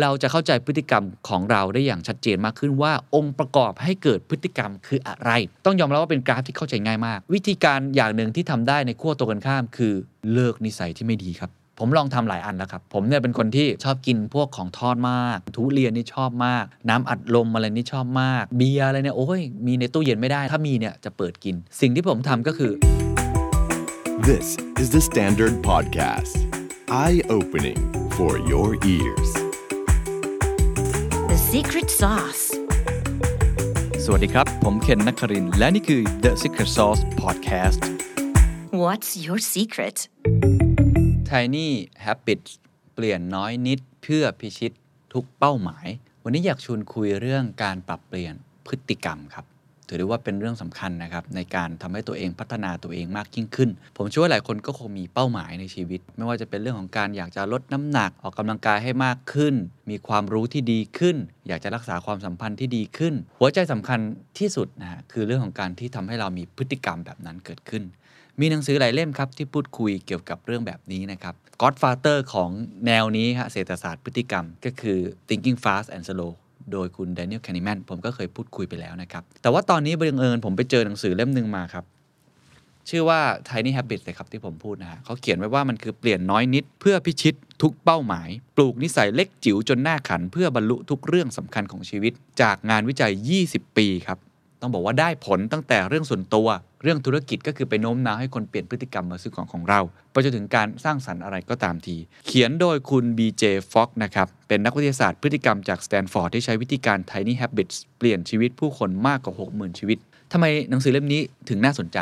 เราจะเข้าใจพฤติกรรมของเราได้อย่างชัดเจนมากขึ้นว่า องค์ประกอบให้เกิดพฤติกรรมคืออะไร ต้องยอมรับว่าเป็นกราฟที่เข้าใจง่ายมาก วิธีการอย่างหนึ่งที่ทำได้ในขั้วตรงกันข้าม คือเลิกนิสัยที่ไม่ดีครับผมลองทำหลายอันแล้วครับ ผมเนี่ยเป็นคนที่ชอบกินพวกของทอดมาก ทุเรียนนี่ชอบมาก น้ำอัดลมอะไรนี่ชอบมาก เบียร์อะไรเนี่ยโอ้ยมีในตู้เย็นไม่ได้ ถ้ามีเนี่ยจะเปิดกิน สิ่งที่ผมทำก็คือ This is the Standard Podcast. Eye opening for your ears. The secret sauce. สวัสดีครับ ผมเคนนักครินทร์และนี่คือ The Secret Sauce Podcast What's your secret? Tiny Habits เปลี่ยนน้อยนิดเพื่อพิชิตทุกเป้าหมาย วันนี้อยากชวนคุยเรื่องการปรับเปลี่ยนพฤติกรรมครับ ถือได้ว่าเป็นเรื่องสำคัญนะครับในการทำให้ตัวเองพัฒนาตัวเองมากยิ่งขึ้น ผมเชื่อว่าหลายคนก็คงมีเป้าหมายในชีวิต ไม่ว่าจะเป็นเรื่องของการอยากจะลดน้ำหนักออกกำลังกายให้มากขึ้น มีความรู้ที่ดีขึ้น อยากจะรักษาความสัมพันธ์ที่ดีขึ้น หัวใจสำคัญที่สุดนะฮะคือเรื่องของการที่ทำให้เรามีพฤติกรรมแบบนั้นเกิดขึ้น มีหนังสือหลายเล่มครับที่พูดคุยเกี่ยวกับเรื่องแบบนี้นะครับ Godfather ของแนวนี้ฮะเศรษฐศาสตร์พฤติกรรมก็คือ Thinking Fast and Slow โดยคุณ Daniel Kahneman ผมก็เคยพูดคุยไปแล้วนะครับ แต่ว่าตอนนี้บังเอิญผมไปเจอหนังสือเล่มหนึ่งมาครับ ชื่อว่า Tiny Habits เลยครับที่ผมพูดนะฮะเขาเขียนไว้ว่ามันคือเปลี่ยนน้อยนิดเพื่อพิชิตทุกเป้าหมาย ปลูกนิสัยเล็กจิ๋วจนหน้าขัน เพื่อบรรลุทุกเรื่องสำคัญของชีวิต จากงานวิจัย 20 ปีครับต้องบอกว่าได้ผลตั้งแต่เรื่องส่วนตัว เรื่องธุรกิจก็คือไปโน้มน้าวให้คนเปลี่ยนพฤติกรรมมาซื้อของของเราไปจนถึงการสร้างสรรค์อะไรก็ตามที เขียนโดยคุณ BJ Fogg นะครับ เป็นนักวิทยาศาสตร์พฤติกรรมจากสแตนฟอร์ดที่ใช้วิธีการ Tiny Habits เปลี่ยนชีวิตผู้คนมากกว่า 60,000 ชีวิตทำไมหนังสือเล่มนี้ถึงน่าสนใจ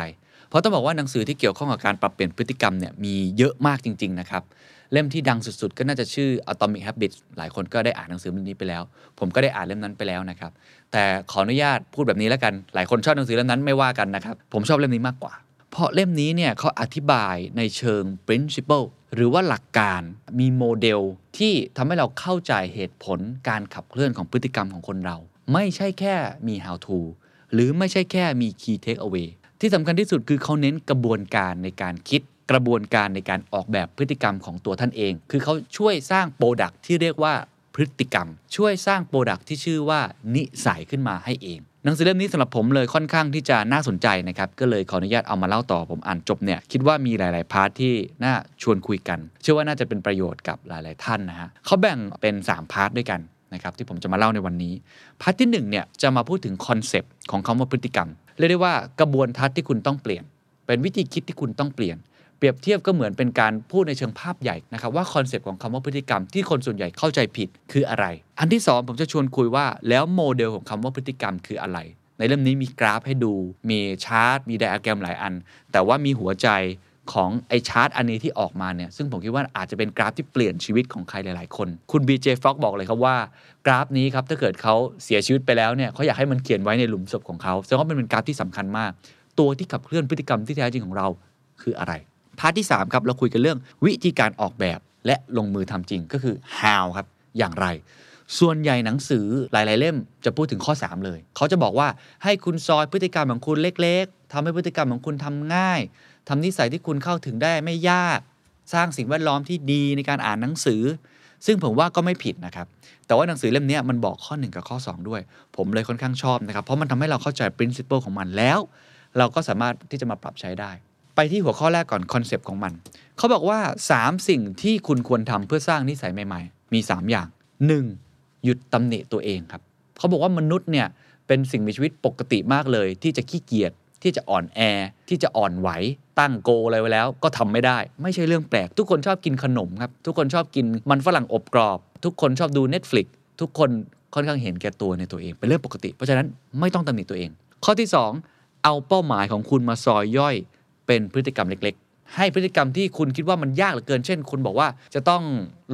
เพราะต้องบอกว่าหนังสือที่เกี่ยวข้องกับการปรับเปลี่ยนพฤติกรรมเนี่ยมีเยอะมากจริง ๆ นะครับ เล่มที่ดังสุดๆ ก็น่าจะชื่อ Atomic Habits หลายคนก็ได้อ่านหนังสือเล่มนี้ไปแล้ว ผมก็ได้อ่านเล่มนั้นไปแล้วนะครับ แต่ขออนุญาตพูดแบบนี้แล้วกัน หลายคนชอบหนังสือเล่มนั้นไม่ว่ากันนะครับ ผมชอบเล่มนี้มากกว่า เพราะเล่มนี้เนี่ยเขาอธิบายในเชิง principle หรือว่าหลักการมีโมเดลที่ทำให้เราเข้าใจเหตุผลการขับเคลื่อนของพฤติกรรมของคนเรา ไม่ใช่แค่มี how to หรือไม่ใช่แค่มี key take away ที่สำคัญที่สุดคือเขาเน้นกระบวนการในการคิด กระบวนการในการออกแบบพฤติกรรมของตัวท่านเอง คือเขาช่วยสร้างโปรดักที่เรียกว่าพฤติกรรม ช่วยสร้างโปรดักที่ชื่อว่านิสัยขึ้นมาให้เอง หนังสือเล่มนี้สำหรับผมเลยค่อนข้างที่จะน่าสนใจนะครับ ก็เลยขออนุญาตเอามาเล่าต่อผมอ่านจบเนี่ยคิดว่ามีหลาย ๆ พาร์ทที่น่าชวนคุยกัน เชื่อว่าน่าจะเป็นประโยชน์กับหลาย ๆ ท่านนะฮะเขาแบ่งเป็น 3 part ด้วยกันนะครับที่ผมจะมาเล่าในวันนี้ part ที่1เนี่ยจะมาพูดถึงคอนเซปต์ของคำว่าพฤติกรรมเรียกได้ว่ากระบวนทัศน์ที่คุณต้องเปลี่ยน เป็นวิธีคิดที่คุณต้องเปลี่ยน เปรียบเทียบก็เหมือนเป็นการพูดในเชิงภาพใหญ่นะครับว่าคอนเซปต์ของคำว่าพฤติกรรมที่คนส่วนใหญ่เข้าใจผิดคืออะไร อันที่ 2 ผมจะชวนคุยว่าแล้วโมเดลของคำว่าพฤติกรรมคืออะไร ในเล่มนี้มีกราฟให้ดู มีชาร์ตมีไดอะแกรมหลายอัน แต่ว่ามีหัวใจของไอชาร์ตอันนี้ที่ออกมาเนี่ยซึ่งผมคิดว่าอาจจะเป็นกราฟที่เปลี่ยนชีวิตของใครหลาย ๆ คน คุณ BJ Fogg บอกเลยครับว่า กราฟนี้ครับถ้าเกิดเขาเสียชีวิตไปแล้วเนี่ยเขาอยากให้มันเขียนไว้ในหลุมศพของเขาแสดงว่ามันเป็นกราฟที่สำคัญมาก ตัวที่ขับเคลื่อนพฤติกรรมที่แท้จริงของเราคืออะไร part ที่ 3 ครับ เราคุยกันเรื่องวิธีการออกแบบและลงมือทำจริงก็คือ how ครับ อย่างไร ส่วนใหญ่หนังสือหลาย ๆ เล่มจะพูดถึงข้อ 3 เลย เขาจะบอกว่าให้คุณซอยพฤติกรรมของคุณเล็ก ๆทำให้พฤติกรรมของคุณทำง่ายทำนิสัยที่คุณเข้าถึงได้ไม่ยาก สร้างสิ่งแวดล้อมที่ดีในการอ่านหนังสือ ซึ่งผมว่าก็ไม่ผิดนะครับ แต่ว่าหนังสือเล่มนี้มันบอกข้อ 1 กับข้อ 2 ด้วย ผมเลยค่อนข้างชอบนะครับ เพราะมันทำให้เราเข้าใจ principle ของมันแล้ว เราก็สามารถที่จะมาปรับใช้ได้ ไปที่หัวข้อแรกก่อนคอนเซปต์ของมัน เขาบอกว่า 3 สิ่งที่คุณควรทำเพื่อสร้างนิสัยใหม่ ๆ มี 3 อย่าง 1. หยุดตำหนิตัวเองครับ เขาบอกว่ามนุษย์เนี่ยเป็นสิ่งมีชีวิตปกติมากเลย ที่จะขี้เกียจที่จะอ่อนแอ ที่จะอ่อนไหว ตั้งโกอะไรไว้แล้ว ก็ทำไม่ได้ ไม่ใช่เรื่องแปลก ทุกคนชอบกินขนมครับ ทุกคนชอบกินมันฝรั่งอบกรอบ ทุกคนชอบดู Netflix ทุกคนค่อนข้างเห็นแก่ตัวในตัวเองเป็นเรื่องปกติ เพราะฉะนั้นไม่ต้องตำหนิตัวเอง ข้อที่ 2 เอาเป้าหมายของคุณมาซอยย่อย เป็นพฤติกรรมเล็กๆ ให้พฤติกรรมที่คุณคิดว่ามันยากเหลือเกิน เช่น คุณบอกว่าจะต้อง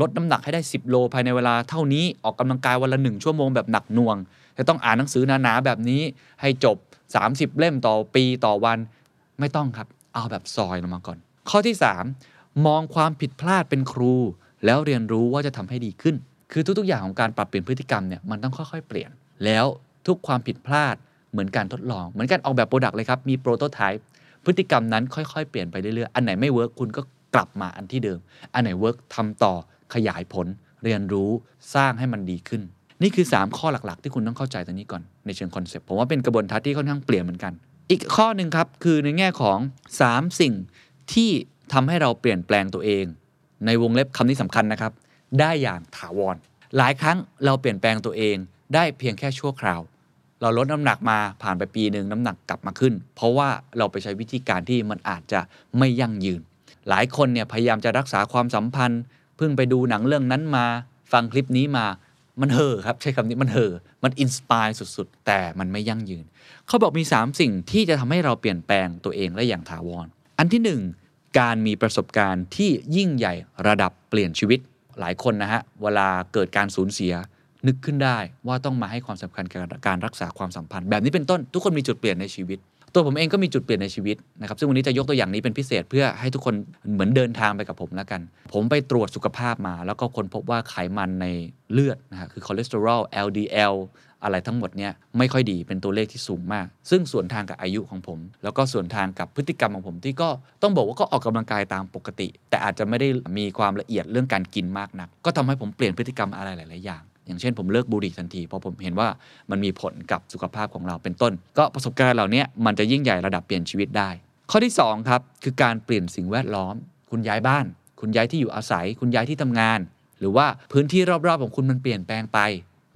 ลดน้ำหนักให้ได้ 10 โลภายในเวลาเท่านี้ ออกกำลังกายวันละหนึ่งชั่วโมงแบบหนักหน่วง จะต้องอ่านหนังสือหนาๆแบบนี้ ให้จบ 30 เล่มต่อปีต่อวัน ไม่ต้องครับ เอาแบบซอยลงมาก่อน ข้อที่ 3 มองความผิดพลาดเป็นครู แล้วเรียนรู้ว่าจะทำให้ดีขึ้น คือทุกๆ อย่างของการปรับเปลี่ยนพฤติกรรมเนี่ยมันต้องค่อยๆ เปลี่ยน แล้วทุกความผิดพลาดเหมือนการทดลอง เหมือนการออกแบบโปรดักต์เลยครับ มีโปรโตไทป์ พฤติกรรมนั้นค่อยๆ เปลี่ยนไปเรื่อยๆ อันไหนไม่ work คุณก็กลับมาอันที่เดิม อันไหน work ทำต่อขยายผล เรียนรู้สร้างให้มันดีขึ้น นี่คือ 3 ข้อหลักๆ ที่คุณต้องเข้าใจตรงนี้ก่อนในเชิงคอนเซปต์ผมว่าเป็นกระบวนทัศน์ที่ค่อนข้างเปลี่ยนเหมือนกัน อีกข้อหนึ่งครับคือในแง่ของ 3 สิ่งที่ทำให้เราเปลี่ยนแปลงตัวเอง ในวงเล็บคำนี้สำคัญนะครับ ได้อย่างถาวร หลายครั้งเราเปลี่ยนแปลงตัวเองได้เพียงแค่ชั่วคราว เราลดน้ำหนักมาผ่านไปปีหนึ่งน้ำหนักกลับมาขึ้น เพราะว่าเราไปใช้วิธีการที่มันอาจจะไม่ยั่งยืน หลายคนเนี่ยพยายามจะรักษาความสัมพันธ์ เพิ่งไปดูหนังเรื่องนั้นมา ฟังคลิปนี้มามันเห่อครับ ใช้คำนี้มันเห่อมันอินสปายสุดๆ แต่มันไม่ยั่งยืน เขาบอกมี 3 สิ่งที่จะทำให้เราเปลี่ยนแปลงตัวเองได้อย่างถาวร อันที่ 1 การมีประสบการณ์ที่ยิ่งใหญ่ระดับเปลี่ยนชีวิต หลายคนนะฮะ เวลาเกิดการสูญเสีย นึกขึ้นได้ว่าต้องมาให้ความสำคัญกับการรักษาความสัมพันธ์ แบบนี้เป็นต้นทุกคนมีจุดเปลี่ยนในชีวิต ตัวผมเองก็มีจุดเปลี่ยนในชีวิตนะครับซึ่งวันนี้จะยกตัวอย่างนี้เป็นพิเศษเพื่อให้ทุกคนเหมือนเดินทางไปกับผมแล้วกัน ผมไปตรวจสุขภาพมา แล้วก็ค้นพบว่าไขมันในเลือดนะฮะคือคอเลสเตอรอล LDL อะไรทั้งหมดเนี่ยไม่ค่อยดีเป็นตัวเลขที่สูงมาก ซึ่งส่วนทางกับอายุของผม แล้วก็ส่วนทางกับพฤติกรรมของผมที่ก็ต้องบอกว่าก็ออกกำลังกายตามปกติ แต่อาจจะไม่ได้มีความละเอียดเรื่องการกินมากนัก ก็ทำให้ผมเปลี่ยนพฤติกรรมอะไรหลาย ๆ อย่าง อย่างเช่นผมเลิกบุหรี่ทันที เพราะผมเห็นว่ามันมีผลกับสุขภาพของเราเป็นต้น ก็ประสบการณ์เหล่านี้มันจะยิ่งใหญ่ระดับเปลี่ยนชีวิตได้ ข้อที่2ครับคือการเปลี่ยนสิ่งแวดล้อม คุณย้ายบ้าน คุณย้ายที่อยู่อาศัย คุณย้ายที่ทำงาน หรือว่าพื้นที่รอบๆของคุณมันเปลี่ยนแปลงไป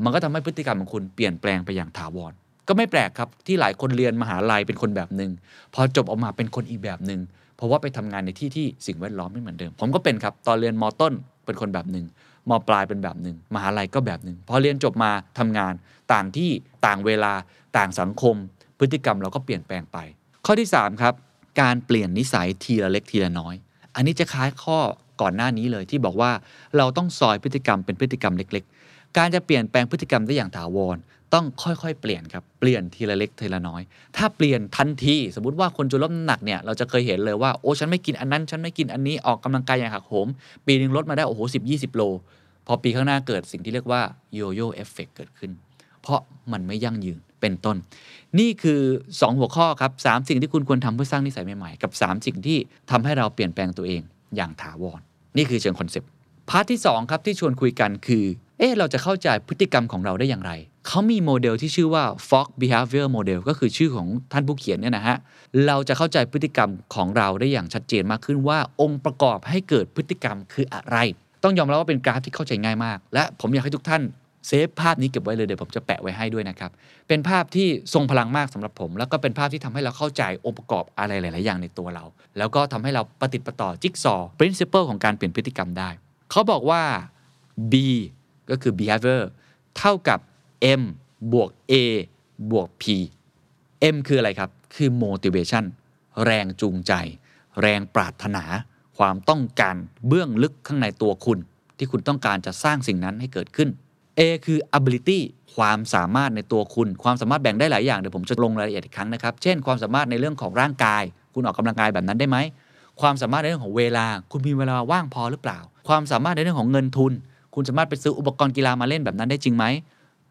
มันก็ทำให้พฤติกรรมของคุณเปลี่ยนแปลงไปอย่างถาวรก็ไม่แปลกครับที่หลายคนเรียนมหาลัยเป็นคนแบบหนึ่งพอจบออกมาเป็นคนอีกแบบหนึ่งเพราะว่าไปทำงานในที่ที่สิ่งแวดล้อมไม่เหมือนเดิม ผมก็เป็นครับตอนเรียนมต้นเป็นคนแบบหนึ่ง มปลายเป็นแบบหนึ่งมหาลัยก็แบบหนึ่งพอเรียนจบมาทำงานต่างที่ต่างเวลาต่างสังคม พฤติกรรมเราก็เปลี่ยนแปลงไป ข้อที่ 3 ครับ การเปลี่ยนนิสัยทีละเล็กทีละน้อย อันนี้จะคล้ายข้อก่อนหน้านี้เลยที่บอกว่าเราต้องซอยพฤติกรรมเป็นพฤติกรรมเล็ก ๆ การจะเปลี่ยนแปลงพฤติกรรมได้อย่างถาวร ต้องค่อยๆ เปลี่ยนครับ เปลี่ยนทีละเล็กทีละน้อย ถ้าเปลี่ยนทันที สมมติว่าคนจะลดน้ำหนักเนี่ย เราจะเคยเห็นเลยว่า โอ้ฉันไม่กินอันนั้น ฉันไม่กินอันนี้ ออกกำลังกายอย่างหักโหม ปีหนึ่งลดมาได้ โอ้โหสิบยี่สิบโล พอปีข้างหน้าเกิดสิ่งที่เรียกว่า yo-yo effect เกิดขึ้น เพราะมันไม่ยั่งยืน เป็นต้น นี่คือ 2 หัวข้อครับสามสิ่งที่คุณควรทำเพื่อสร้างนิสัยใหม่ๆ กับ 3 สิ่งที่ทำให้เราเปลี่ยนแปลงตัวเองอย่างถาวร นี่คือเชิงคอนเซปต์ part ที่2ครับที่ชวนคุยกันคือ เอ๊ะเราจะเข้าใจพฤติกรรมของเราได้อย่างไร เขามีโมเดลที่ชื่อว่า Fogg Behavior Model ก็คือชื่อของท่านผู้เขียนเนี่ยนะฮะ เราจะเข้าใจพฤติกรรมของเราได้อย่างชัดเจนมากขึ้นว่า องค์ประกอบให้เกิดพฤติกรรมคืออะไร ต้องยอมรับว่าเป็นกราฟที่เข้าใจง่ายมาก และผมอยากให้ทุกท่าน save ภาพนี้เก็บไว้เลยเดี๋ยวผมจะแปะไว้ให้ด้วยนะครับ เป็นภาพที่ทรงพลังมากสำหรับผม แล้วก็เป็นภาพที่ทำให้เราเข้าใจองค์ประกอบอะไรหลาย ๆ อย่างในตัวเรา แล้วก็ทำให้เราปฏิดประต่อจิ๊กซอ principle ของการเปลี่ยนพฤติกรรมได้ เขาบอกว่า B ก็คือ behavior เท่ากับ M บวก A บวก P M คืออะไรครับ คือ motivation แรงจูงใจ แรงปรารถนา ความต้องการเบื้องลึกข้างในตัวคุณ ที่คุณต้องการจะสร้างสิ่งนั้นให้เกิดขึ้น A คือ ability ความสามารถในตัวคุณ ความสามารถแบ่งได้หลายอย่าง เดี๋ยวผมจะลงรายละเอียดอีกครั้งนะครับ เช่น ความสามารถในเรื่องของร่างกาย คุณออกกำลังกายแบบนั้นได้ไหม ความสามารถในเรื่องของเวลา คุณมีเวลาว่างพอหรือเปล่า ความสามารถในเรื่องของเงินทุน คุณสามารถไปซื้ออุปกรณ์กีฬามาเล่นแบบนั้นได้จริงไหม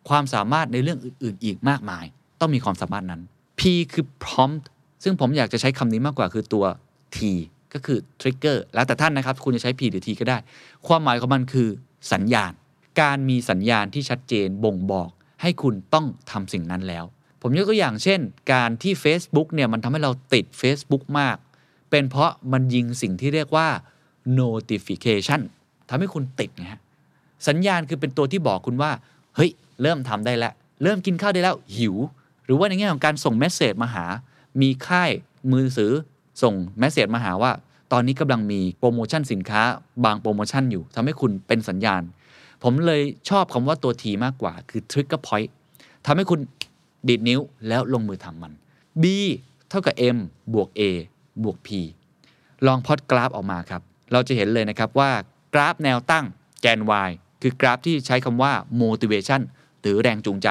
ความสามารถในเรื่องอื่น ๆ อีกมากมาย ต้องมีความสามารถนั้น P คือ prompt ซึ่งผมอยากจะใช้คำนี้มากกว่าคือตัว T ก็คือ trigger แล้วแต่ท่านนะครับ คุณจะใช้ P หรือ T ก็ได้ ความหมายของมันคือสัญญาณ การมีสัญญาณที่ชัดเจนบ่งบอก ให้คุณต้องทำสิ่งนั้นแล้ว ผมยกตัวอย่างเช่น การที่ Facebook เนี่ยมันทำให้เราติด Facebook มาก เป็นเพราะมันยิงสิ่งที่เรียกว่า notification ทำให้คุณติดไงฮะสัญญาณคือเป็นตัวที่บอกคุณว่า เฮ้ย เริ่มทำได้แล้ว เริ่มกินข้าวได้แล้วหิว หรือว่าในแง่ของการส่ง message มาหา มีค่ายมือถือส่ง message มาหาว่า ตอนนี้กำลังมีโปรโมชั่นสินค้า บางโปรโมชั่นอยู่ทำให้คุณเป็นสัญญาณ ผมเลยชอบคำว่าตัว T มากกว่า คือ trigger point ทำให้คุณดีดนิ้วแล้วลงมือทำมัน B เท่ากับ M บวก A บวก P ลองพอดกราฟออกมาครับ เราจะเห็นเลยนะครับว่ากราฟแนวตั้งแกน y คือกราฟที่ใช้คำว่า motivation หรือแรงจูงใจ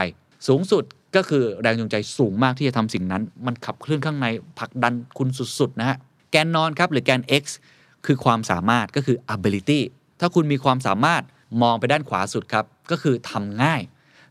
สูงสุดก็คือแรงจูงใจสูงมากที่จะทำสิ่งนั้น มันขับเคลื่อนข้างในผลักดันคุณสุดๆนะฮะแกนนอนครับหรือแกน x คือความสามารถก็คือ ability ถ้าคุณมีความสามารถมองไปด้านขวาสุดครับก็คือทำง่าย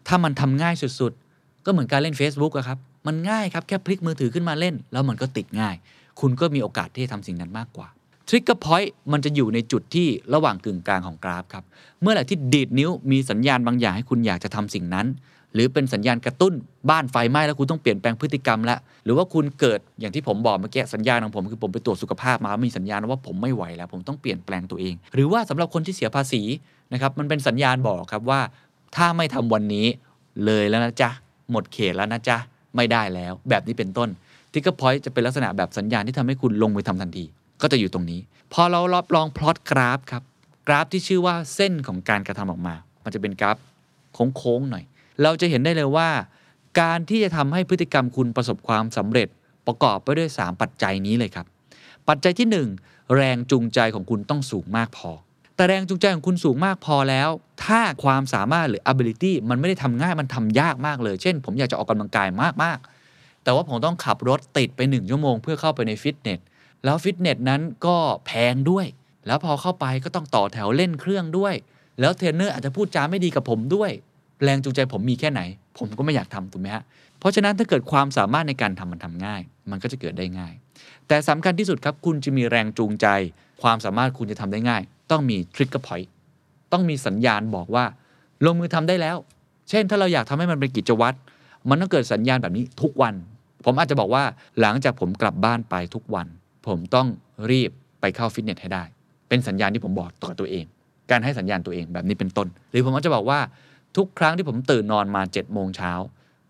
ถ้ามันทำง่ายสุดๆ ก็เหมือนการเล่น Facebook อะครับมันง่ายครับแค่พลิกมือถือขึ้นมาเล่น แล้วมันก็ติดง่าย คุณก็มีโอกาสที่จะทำสิ่งนั้นมากกว่า ทริกเกอร์พอยต์มันจะอยู่ในจุดที่ระหว่างกึ่งกลางของกราฟครับ เมื่อไหร่ที่ดีดนิ้วมีสัญญาณบางอย่างให้คุณอยากจะทำสิ่งนั้น หรือเป็นสัญญาณกระตุ้นบ้านไฟไหม้แล้วคุณต้องเปลี่ยนแปลงพฤติกรรมแล้ว หรือว่าคุณเกิดอย่างที่ผมบอกเมื่อกี้สัญญาณของผมคือผมไปตรวจสุขภาพมามีสัญญาณว่าผมไม่ไหวแล้ว ผมต้องเปลี่ยนแปลงตัวเอง หรือว่าสำหรับคนที่เสียภาษีนะครับมันเป็นสัญญาณบอกครับว่า ถ้าไม่ทำวันนี้เลยแล้วนะจ๊ะหมดเขตแล้วนะจ๊ะไม่ได้แล้ว แบบนี้เป็นต้น trigger point จะเป็นลักษณะแบบสัญญาณที่ทำให้คุณลงมือทำทันที ก็จะอยู่ตรงนี้ พอเราลองลอตกราฟครับ กราฟที่ชื่อว่าเส้นของการกระทำออกมา มันจะเป็นกราฟโค้งๆหน่อย เราจะเห็นได้เลยว่า การที่จะทำให้พฤติกรรมคุณประสบความสำเร็จประกอบไปด้วย 3 ปัจจัยนี้เลยครับ ปัจจัยที่ 1 แรงจูงใจของคุณต้องสูงมากพอ แต่แรงจูงใจของคุณสูงมากพอแล้ว ถ้าความสามารถหรือ ability มันไม่ได้ทำง่ายมันทำยากมากเลย เช่น ผมอยากจะออกกำลังกายมากๆ แต่ว่าผมต้องขับรถติดไป 1 ชั่วโมง เพื่อเข้าไปในฟิตเนส แล้วฟิตเนสนั้นก็แพงด้วย แล้วพอเข้าไปก็ต้องต่อแถวเล่นเครื่องด้วย แล้วเทรนเนอร์อาจจะพูดจาไม่ดีกับผมด้วย แรงจูงใจผมมีแค่ไหน ผมก็ไม่อยากทำถูกไหมฮะ เพราะฉะนั้นถ้าเกิดความสามารถในการทำมันทำง่าย มันก็จะเกิดได้ง่าย แต่สำคัญที่สุดครับคุณจะมีแรงจูงใจ ความสามารถคุณจะทำได้ง่าย ต้องมี trigger point ต้องมีสัญญาณบอกว่า ลงมือทำได้แล้ว เช่น ถ้าเราอยากทำให้มันเป็นกิจวัตรมันต้องเกิดสัญญาณแบบนี้ทุกวัน ผมอาจจะบอกว่าหลังจากผมกลับบ้านไปทุกวัน ผมต้องรีบไปเข้าฟิตเนสให้ได้ เป็นสัญญาณที่ผมบอกต่อตัวเอง การให้สัญญาณตัวเองแบบนี้เป็นต้น หรือผมอาจะบอกว่าทุกครั้งที่ผมตื่นนอนมา7จ็ดโมงเช้า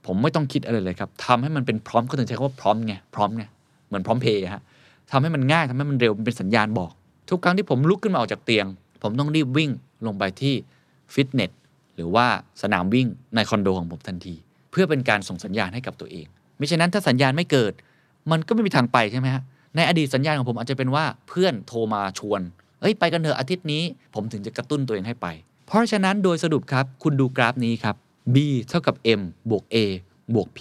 ผมไม่ต้องคิดอะไรเลยครับทำให้มันเป็นพร้อมก็ถึงใช้คำว่าพร้อมไงพร้อมไงเหมือนพร้อมเพย์ฮะทำให้มันง่ายทำให้มันเร็วเป็นสัญญาณบอก ทุกครั้งที่ผมลุกขึ้นมาออกจากเตียง ผมต้องรีบวิ่งลงไปที่ฟิตเนสหรือว่าสนามวิ่งในคอนโดของผมทันที เพื่อเป็นการส่งสัญญาณให้กับตัวเองมิฉะนั้นถ้าสัญญาณไม่เกิด มันก็ไม่มีทางไปใช่ไหมฮะ ในอดีตสัญญาณของผมอาจจะเป็นว่าเพื่อนโทรมาชวน เอ้ยไปกันเถอะอาทิตย์นี้ ผมถึงจะกระตุ้นตัวเองให้ไป เพราะฉะนั้นโดยสรุปครับ คุณดูกราฟนี้ครับ B เท่ากับ M บวก A บวก P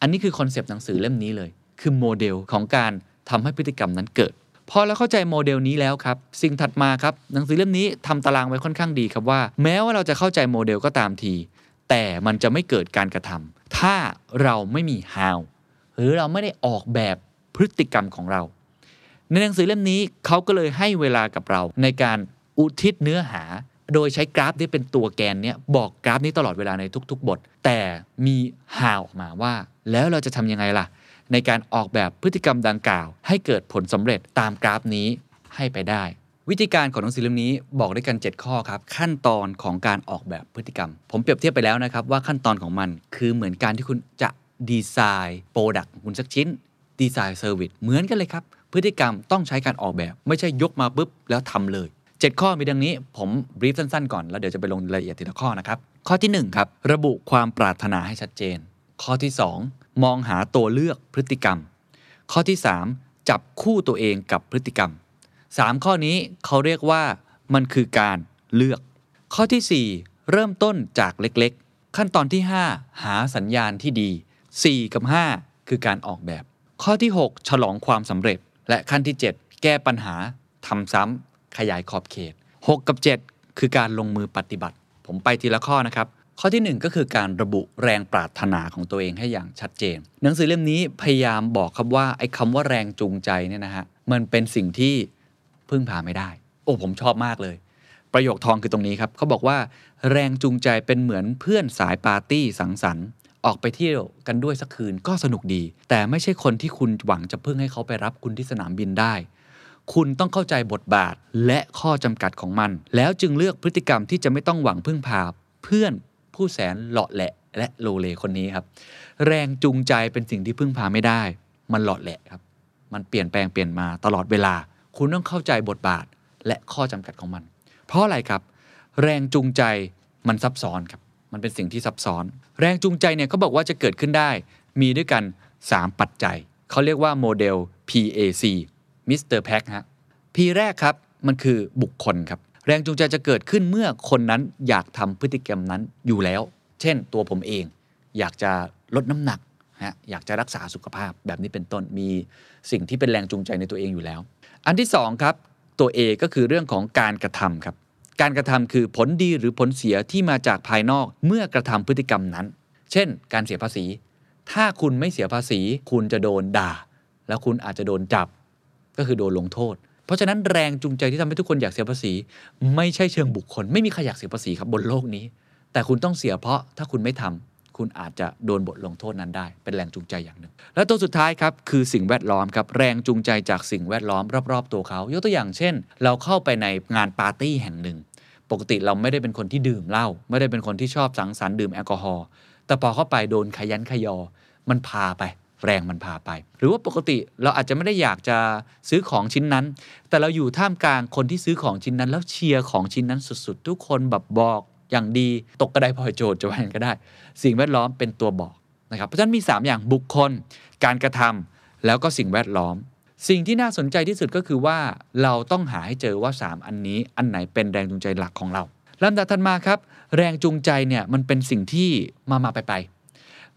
อันนี้คือ concept หนังสือเล่มนี้เลย คือโมเดลของการทำให้พฤติกรรมนั้นเกิด พอเราเข้าใจโมเดลนี้แล้วครับ สิ่งถัดมาครับ หนังสือเล่มนี้ทำตารางไว้ค่อนข้างดีครับว่า แม้ว่าเราจะเข้าใจโมเดลก็ตามที แต่มันจะไม่เกิดการกระทำถ้าเราไม่มี how หรือเราไม่ได้ออกแบบ พฤติกรรมของเรา ในหนังสือเล่มนี้เขาก็เลยให้เวลากับเรา ในการอุทิศเนื้อหา โดยใช้กราฟที่เป็นตัวแกนเนี่ยบอกกราฟนี้ตลอดเวลาในทุก ๆ บท แต่มีหาวออกมาว่า แล้วเราจะทำยังไงล่ะ ในการออกแบบพฤติกรรมดังกล่าว ให้เกิดผลสำเร็จตามกราฟนี้ให้ไปได้วิธีการของหนังสือเล่มนี้บอกด้วยกัน 7 ข้อครับ ขั้นตอนของการออกแบบพฤติกรรม ผมเปรียบเทียบไปแล้วนะครับว่าขั้นตอนของมันคือเหมือนการที่คุณจะ design product ของคุณสักชิ้น design service เหมือนกันเลยครับ พฤติกรรมต้องใช้การออกแบบ ไม่ใช่ยกมาปุ๊บแล้วทำเลย 7 ข้อมีดังนี้ ผม brief สั้นๆก่อน แล้วเดี๋ยวจะไปลงรายละเอียดทีละข้อนะครับ ข้อที่ 1 ครับ ระบุความปรารถนาให้ชัดเจน ข้อที่ 2 มองหาตัวเลือกพฤติกรรม ข้อที่ 3 จับคู่ตัวเองกับพฤติกรรม 3 ข้อนี้เขาเรียกว่ามันคือการเลือก ข้อที่ 4 เริ่มต้นจากเล็กๆ ขั้นตอนที่ 5 หาสัญญาณที่ดี 4 กับ 5 คือการออกแบบ ข้อที่ 6 ฉลองความสำเร็จ และขั้นที่ 7 แก้ปัญหาทำซ้ำขยายขอบเขต 6 กับ 7 คือการลงมือปฏิบัติ ผมไปทีละข้อนะครับ ข้อที่ 1 ก็คือการระบุแรงปรารถนาของตัวเองให้อย่างชัดเจน หนังสือเล่มนี้พยายามบอกครับว่าไอ้คำว่าแรงจูงใจเนี่ยนะฮะมันเป็นสิ่งที่พึ่งพาไม่ได้ โอ้ผมชอบมากเลย ประโยคทองคือตรงนี้ครับเขาบอกว่า แรงจูงใจเป็นเหมือนเพื่อนสายปาร์ตี้สังสรรค์ ออกไปเที่ยวกันด้วยสักคืนก็สนุกดี แต่ไม่ใช่คนที่คุณหวังจะพึ่งให้เขาไปรับคุณที่สนามบินได้ คุณต้องเข้าใจบทบาทและข้อจำกัดของมัน แล้วจึงเลือกพฤติกรรมที่จะไม่ต้องหวังพึ่งพาเพื่อนผู้แสนหลาะแหละ และโลเลคนนี้ครับ แรงจูงใจเป็นสิ่งที่พึ่งพาไม่ได้ มันเหลาะแหละครับ มันเปลี่ยนแปลงเปลี่ยนมาตลอดเวลา คุณต้องเข้าใจบทบาทและข้อจำกัดของมัน เพราะอะไรครับ แรงจูงใจมันซับซ้อนครับ มันเป็นสิ่งที่ซับซ้อน แรงจูงใจเนี่ยเขาบอกว่าจะเกิดขึ้นได้ มีด้วยกัน 3 ปัจจัย เขาเรียกว่าโมเดล PAC Mister PAC ฮะ P แรกครับ มันคือบุคคลครับ แรงจูงใจจะเกิดขึ้นเมื่อคนนั้นอยากทำพฤติกรรมนั้นอยู่แล้ว เช่นตัวผมเอง อยากจะลดน้ำหนักฮะอยากจะรักษาสุขภาพแบบนี้เป็นต้นมีสิ่งที่เป็นแรงจูงใจในตัวเองอยู่แล้ว อันที่สองครับตัว A ก็คือเรื่องของการกระทำครับ การกระทำคือผลดีหรือผลเสียที่มาจากภายนอกเมื่อกระทำพฤติกรรมนั้น เช่น การเสียภาษี ถ้าคุณไม่เสียภาษี คุณจะโดนด่า แล้วคุณอาจจะโดนจับ ก็คือโดนลงโทษ เพราะฉะนั้นแรงจูงใจที่ทำให้ทุกคนอยากเสียภาษี ไม่ใช่เชิงบุคคล ไม่มีใครอยากเสียภาษีครับบนโลกนี้ แต่คุณต้องเสียเพราะถ้าคุณไม่ทำคุณอาจจะโดนบทลงโทษนั้นได้ เป็นแรงจูงใจอย่างหนึ่ง แล้วตัวสุดท้ายครับคือสิ่งแวดล้อมครับแรงจูงใจจากสิ่งแวดล้อมรอบๆ ตัวเขา ยกตัวอย่างเช่น เราเข้าไปในงานปาร์ตี้แห่งหนึ่ง ปกติเราไม่ได้เป็นคนที่ดื่มเหล้าไม่ได้เป็นคนที่ชอบสังสรรค์ดื่มแอลกอฮอล์แต่พอเข้าไปโดนขยันขยอ มันพาไป แรงมันพาไป หรือว่าปกติเราอาจจะไม่ได้อยากจะซื้อของชิ้นนั้น แต่เราอยู่ท่ามกลางคนที่ซื้อของชิ้นนั้น แล้วเชียร์ของชิ้นนั้นสุดๆ ทุกคนแบบบอกอย่างดีตกกระไดพลอยโจทย์จะว่าอย่างนั้นก็ได้ สิ่งแวดล้อมเป็นตัวบอกนะครับเพราะฉะนั้นมี 3 อย่างบุคคล การกระทำแล้วก็สิ่งแวดล้อม สิ่งที่น่าสนใจที่สุดก็คือว่าเราต้องหาให้เจอว่า 3 อันนี้อันไหนเป็นแรงจูงใจหลักของเราลำดับถัดมาครับ แรงจูงใจเนี่ยมันเป็นสิ่งที่มามาไปไป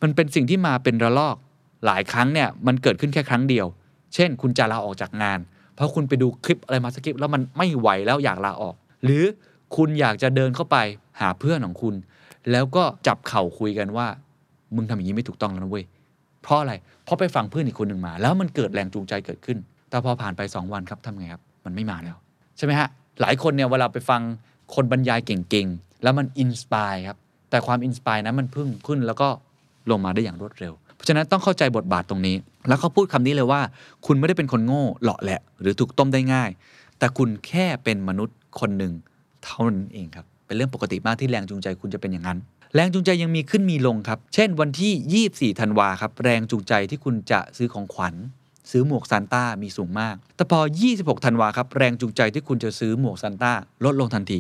มันเป็นสิ่งที่มาเป็นระลอก หลายครั้งเนี่ยมันเกิดขึ้นแค่ครั้งเดียว เช่น คุณจะลาออกจากงาน เพราะคุณไปดูคลิปอะไรมาสักคลิปแล้วมันไม่ไหวแล้วอยากลาออก หรือคุณอยากจะเดินเข้าไปหาเพื่อนของคุณ แล้วก็จับเข่าคุยกันว่า มึงทำอย่างนี้ไม่ถูกต้องแล้วนะเว้ย เพราะอะไรเพราะไปฟังเพื่อนอีกคนหนึ่งมา แล้วมันเกิดแรงจูงใจเกิดขึ้น แต่พอผ่านไป 2 วันครับทำไงครับมันไม่มาแล้ว ใช่ไหมฮะหลายคนเนี่ยเวลาไปฟังคนบรรยายเก่งๆ แล้วมัน inspire ครับแต่ความ inspire นั้นมันพุ่งขึ้นแล้วก็ลงมาได้อย่างรวดเร็ว เพราะฉะนั้นต้องเข้าใจบทบาทตรงนี้ แล้วเขาพูดคำนี้เลยว่า คุณไม่ได้เป็นคนโง่เหลาะแหละ หรือถูกต้มได้ง่าย แต่คุณแค่เป็นมนุษย์คนหนึ่งเท่านั้นเองครับเป็นเรื่องปกติมากที่แรงจูงใจคุณจะเป็นอย่างนั้น แรงจูงใจยังมีขึ้นมีลงครับ เช่นวันที่ 24 ธันวาครับ แรงจูงใจที่คุณจะซื้อของขวัญ ซื้อหมวกซานต้ามีสูงมาก แต่พอ 26 ธันวาครับ แรงจูงใจที่คุณจะซื้อหมวกซานต้าลดลงทันที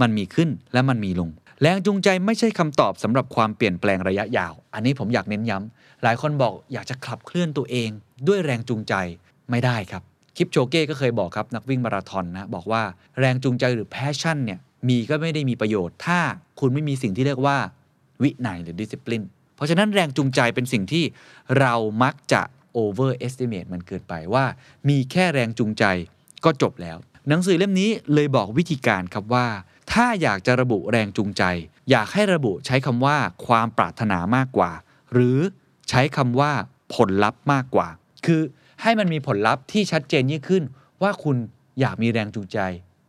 มันมีขึ้นและมันมีลง แรงจูงใจไม่ใช่คำตอบสำหรับความเปลี่ยนแปลงระยะยาว อันนี้ผมอยากเน้นย้ำหลายคนบอกอยากจะขับเคลื่อนตัวเอง ด้วยแรงจูงใจไม่ได้ครับคลิปโชเก้ก็เคยบอกครับนักวิ่งมาราธอนนะบอกว่าแรงจูงใจหรือแพชชั่นเนี่ย มีก็ไม่ได้มีประโยชน์ ถ้าคุณไม่มีสิ่งที่เรียกว่า วินัยหรือ discipline เพราะฉะนั้นแรงจูงใจเป็นสิ่งที่เรามักจะ overestimate มันเกินไปว่า มีแค่แรงจูงใจก็จบแล้ว หนังสือเล่มนี้เลยบอกวิธีการครับว่า ถ้าอยากจะระบุแรงจูงใจ อยากให้ระบุใช้คำว่าความปรารถนามากกว่า หรือใช้คำว่าผลลัพธ์มากกว่า คือให้มันมีผลลัพธ์ที่ชัดเจนยิ่งขึ้น ว่าคุณอยากมีแรงจูงใจ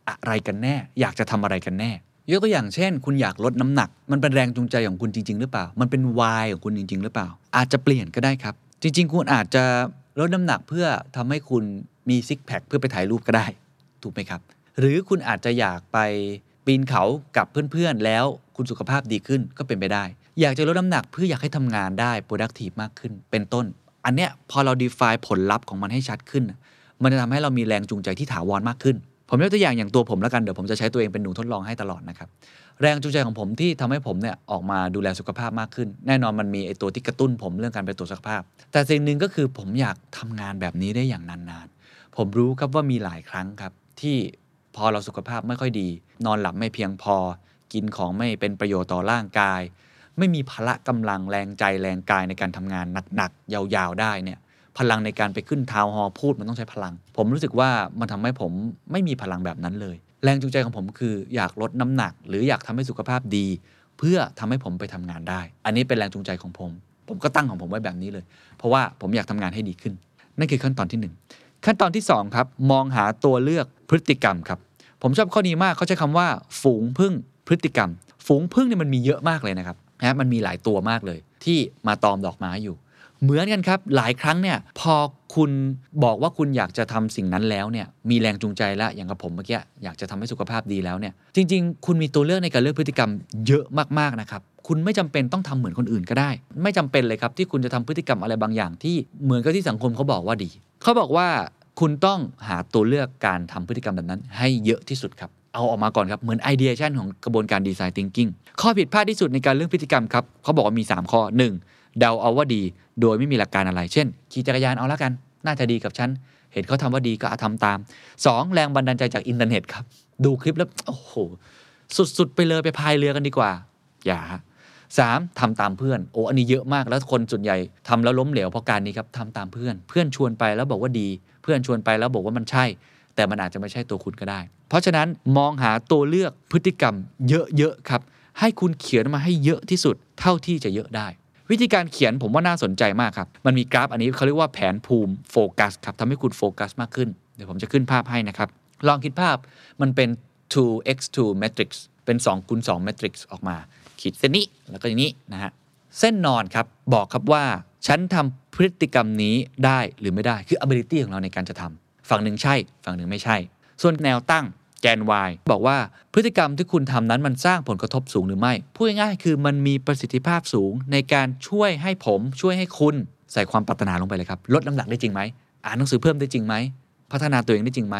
อะไรกันแน่ อยากจะทำอะไรกันแน่ ยกตัวอย่างเช่น คุณอยากลดน้ำหนัก มันเป็นแรงจูงใจของคุณจริง ๆ หรือเปล่า มันเป็นวายของคุณจริง ๆ หรือเปล่า อาจจะเปลี่ยนก็ได้ครับ จริง ๆ คุณอาจจะลดน้ำหนักเพื่อทำให้คุณมีซิกแพคเพื่อไปถ่ายรูปก็ได้ ถูกไหมครับ หรือคุณอาจจะอยากไปปีนเขากับเพื่อนๆ แล้วคุณสุขภาพดีขึ้นก็เป็นไปได้ อยากจะลดน้ำหนักเพื่ออยากให้ทำงานได้ productive มากขึ้น เป็นต้น อันเนี้ยพอเรา define ผลลัพธ์ของมันให้ชัดขึ้น มันจะทำให้เรามีแรงจูงใจที่ถาวรมากขึ้น ผมยกตัวอย่างอย่างตัวผมแล้วกันเดี๋ยวผมจะใช้ตัวเองเป็นหนูทดลองให้ตลอดนะครับแรงจูงใจของผมที่ทำให้ผมเนี่ยออกมาดูแลสุขภาพมากขึ้น แน่นอนมันมีไอตัวที่กระตุ้นผมเรื่องการไปตรวจสุขภาพ แต่สิ่งหนึ่งก็คือผมอยากทำงานแบบนี้ได้อย่างนานๆ ผมรู้ครับว่ามีหลายครั้งครับ ที่พอเราสุขภาพไม่ค่อยดี นอนหลับไม่เพียงพอ กินของไม่เป็นประโยชน์ต่อร่างกาย ไม่มีพละกำลังแรงใจแรงกายในการทำงานหนักๆยาวๆได้เนี่ย พลังในการไปขึ้นทาวน์ฮอลล์พูดมันต้องใช้พลัง ผมรู้สึกว่ามันทำให้ผมไม่มีพลังแบบนั้นเลย แรงจูงใจของผมคืออยากลดน้ำหนัก หรืออยากทำให้สุขภาพดี เพื่อทำให้ผมไปทำงานได้ อันนี้เป็นแรงจูงใจของผม ผมก็ตั้งของผมไว้แบบนี้เลย เพราะว่าผมอยากทำงานให้ดีขึ้น นั่นคือขั้นตอนที่หนึ่งขั้นตอนที่สองครับมองหาตัวเลือกพฤติกรรมครับผมชอบข้อนี้มากเขาใช้คำว่า ฝูงพึ่งพฤติกรรม ฝูงพึ่งเนี่ยมันมีเยอะมากเลยนะครับนะมันมีหลายตัวมากเลย ที่มาตอมดอกไม้อยู่ เหมือนกันครับ หลายครั้งเนี่ยพอคุณบอกว่าคุณอยากจะทำสิ่งนั้นแล้วเนี่ยมีแรงจูงใจแล้วอย่างกับผมเมื่อกี้อยากจะทำให้สุขภาพดีแล้วเนี่ยจริง ๆ คุณมีตัวเลือกในการเลือกพฤติกรรมเยอะมากๆนะครับคุณไม่จำเป็นต้องทำเหมือนคนอื่นก็ได้ ไม่จำเป็นเลยครับที่คุณจะทำพฤติกรรมอะไรบางอย่างที่เหมือนกับที่สังคมเขาบอกว่าดี เขาบอกว่าคุณต้องหาตัวเลือกการทำพฤติกรรมแบบนั้น ให้เยอะที่สุดครับ เอาออกมาก่อนครับ เหมือนไอเดียชันของกระบวนการดีไซน์ thinking ข้อผิดพลาดที่สุดในการเรื่องพฤติกรรมครับ เขาบอกว่ามี 3 ข้อ 1. เดาเอาว่าดี โดยไม่มีหลักการอะไร เช่น ขี่จักรยานเอาละกัน น่าจะดีกับฉัน เห็นเขาทำว่าดีก็ทำตาม 2. แรงบันดาลใจจากอินเทอร์เน็ตครับ ดูคลิปแล้ว โอ้โห สุด ๆ ไปเลยไปพายเรือกันดีกว่า อย่า 3. ทำตามเพื่อน โอ้ อันนี้เยอะมาก แล้วคนส่วนใหญ่ทำแล้วล้มเหลวเพราะการนี้ครับทำตามเพื่อน เพื่อนชวนไปแล้วบอกว่าดี เพื่อนชวนไปแล้วบอกว่ามันใช่ แต่มันอาจจะไม่ใช่ตัวคุณก็ได้ เพราะฉะนั้นมองหาตัวเลือกพฤติกรรมเยอะๆครับ ให้คุณเขียนมาให้เยอะที่สุด เท่าที่จะเยอะได้ วิธีการเขียนผมว่าน่าสนใจมากครับ มันมีกราฟอันนี้เขาเรียกว่าแผนภูมิโฟกัสครับทำให้คุณโฟกัสมากขึ้น เดี๋ยวผมจะขึ้นภาพให้นะครับ ลองคิดภาพมันเป็น 2x2 matrix เป็น2คูณ2 matrix ออกมา ขีดเส้นนี้แล้วก็อย่างนี้นะฮะ เส้นนอนครับบอกครับว่าฉันทำพฤติกรรมนี้ได้หรือไม่ได้คือ ability ของเราในการจะทำฝั่งหนึ่งใช่ ฝั่งหนึ่งไม่ใช่ ส่วนแนวตั้ง แกน y บอกว่าพฤติกรรมที่คุณทำนั้นมันสร้างผลกระทบสูงหรือไม่ พูดง่ายๆคือมันมีประสิทธิภาพสูงในการช่วยให้ผมช่วยให้คุณใส่ความปรารถนาลงไปเลยครับ ลดน้ำหนักได้จริงไหม อ่านหนังสือเพิ่มได้จริงไหม พัฒนาตัวเองได้จริงไหม